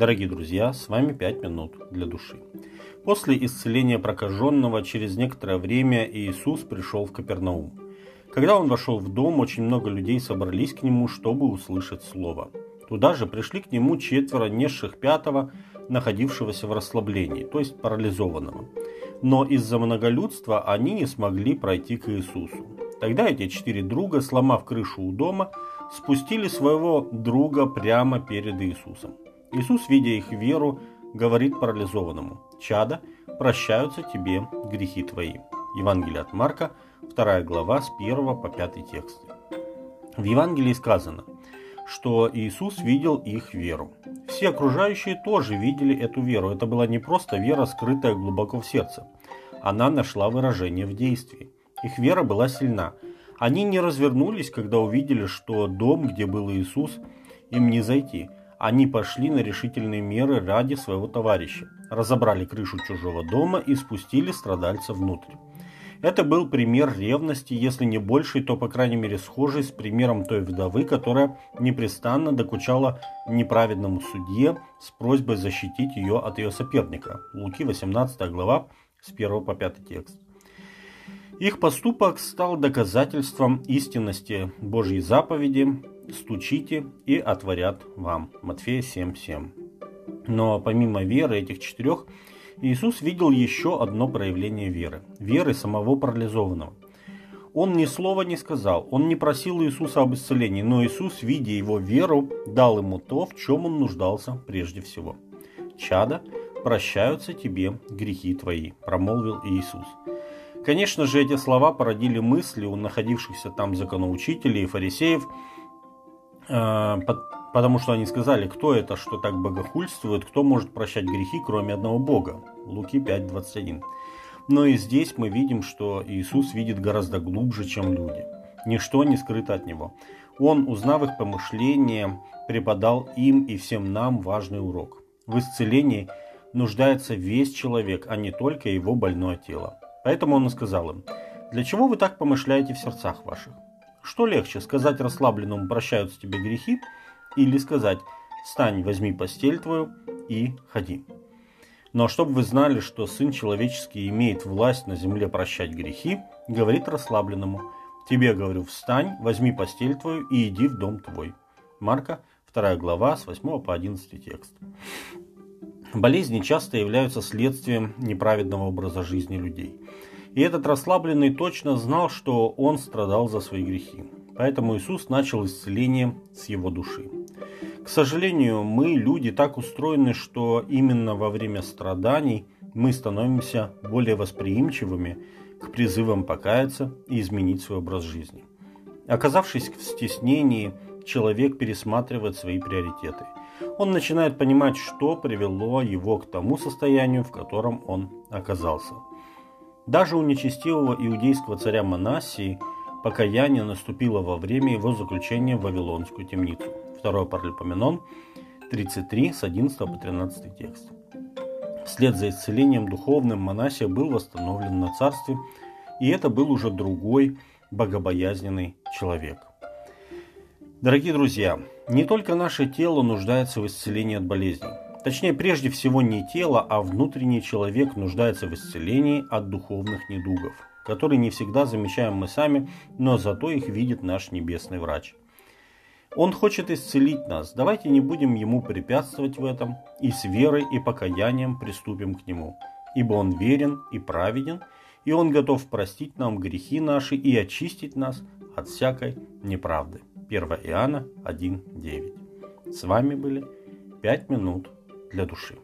Дорогие друзья, с вами 5 минут для души. После исцеления прокаженного через некоторое время Иисус пришел в Капернаум. Когда он вошел в дом, очень много людей собрались к нему, чтобы услышать слово. Туда же пришли к нему четверо несших пятого, находившегося в расслаблении, то есть парализованного. Но из-за многолюдства они не смогли пройти к Иисусу. Тогда эти четыре друга, сломав крышу у дома, спустили своего друга прямо перед Иисусом. Иисус, видя их веру, говорит парализованному, «Чада, прощаются тебе грехи твои». Евангелие от Марка, 2 глава, с 1 по 5 текст. В Евангелии сказано, что Иисус видел их веру. Все окружающие тоже видели эту веру. Это была не просто вера, скрытая глубоко в сердце. Она нашла выражение в действии. Их вера была сильна. Они не развернулись, когда увидели, что дом, где был Иисус, им не зайти – они пошли на решительные меры ради своего товарища, разобрали крышу чужого дома и спустили страдальца внутрь. Это был пример ревности, если не больший, то по крайней мере схожий с примером той вдовы, которая непрестанно докучала неправедному судье с просьбой защитить ее от ее соперника. Луки 18 глава с 1 по 5 текст. Их поступок стал доказательством истинности Божьей заповеди, стучите и отворят вам. Матфея 7.7. Но помимо веры этих четырех, Иисус видел еще одно проявление веры. Веры самого парализованного. Он ни слова не сказал, он не просил Иисуса об исцелении, но Иисус, видя его веру, дал ему то, в чем он нуждался прежде всего. «Чада, прощаются тебе грехи твои», – промолвил Иисус. Конечно же, эти слова породили мысли у находившихся там законоучителей и фарисеев – потому что они сказали, кто это, что так богохульствует, кто может прощать грехи, кроме одного Бога. Луки 5.21. Но и здесь мы видим, что Иисус видит гораздо глубже, чем люди. Ничто не скрыто от Него. Он, узнав их помышления, преподал им и всем нам важный урок. В исцелении нуждается весь человек, а не только его больное тело. Поэтому он и сказал им, «Для чего вы так помышляете в сердцах ваших? Что легче, сказать расслабленному «прощаются тебе грехи» или сказать «встань, возьми постель твою и ходи». Но чтобы вы знали, что Сын Человеческий имеет власть на земле прощать грехи, говорит расслабленному «Тебе, говорю, встань, возьми постель твою и иди в дом твой». Марка, 2 глава, с 8 по 11 текст. Болезни часто являются следствием неправедного образа жизни людей. И этот расслабленный точно знал, что он страдал за свои грехи. Поэтому Иисус начал исцеление с его души. К сожалению, мы, люди, так устроены, что именно во время страданий мы становимся более восприимчивыми к призывам покаяться и изменить свой образ жизни. Оказавшись в стеснении, человек пересматривает свои приоритеты. Он начинает понимать, что привело его к тому состоянию, в котором он оказался – даже у нечестивого иудейского царя Манасии покаяние наступило во время его заключения в Вавилонскую темницу. Второй Паралипоменон 33 с 11 по 13 текст. Вслед за исцелением духовным Манасия был восстановлен на царстве, и это был уже другой богобоязненный человек. Дорогие друзья, не только наше тело нуждается в исцелении от болезней. Точнее, прежде всего не тело, а внутренний человек нуждается в исцелении от духовных недугов, которые не всегда замечаем мы сами, но зато их видит наш небесный врач. Он хочет исцелить нас, давайте не будем ему препятствовать в этом, и с верой и покаянием приступим к нему, ибо он верен и праведен, и он готов простить нам грехи наши и очистить нас от всякой неправды. 1 Иоанна 1.9. С вами были 5 минут для души.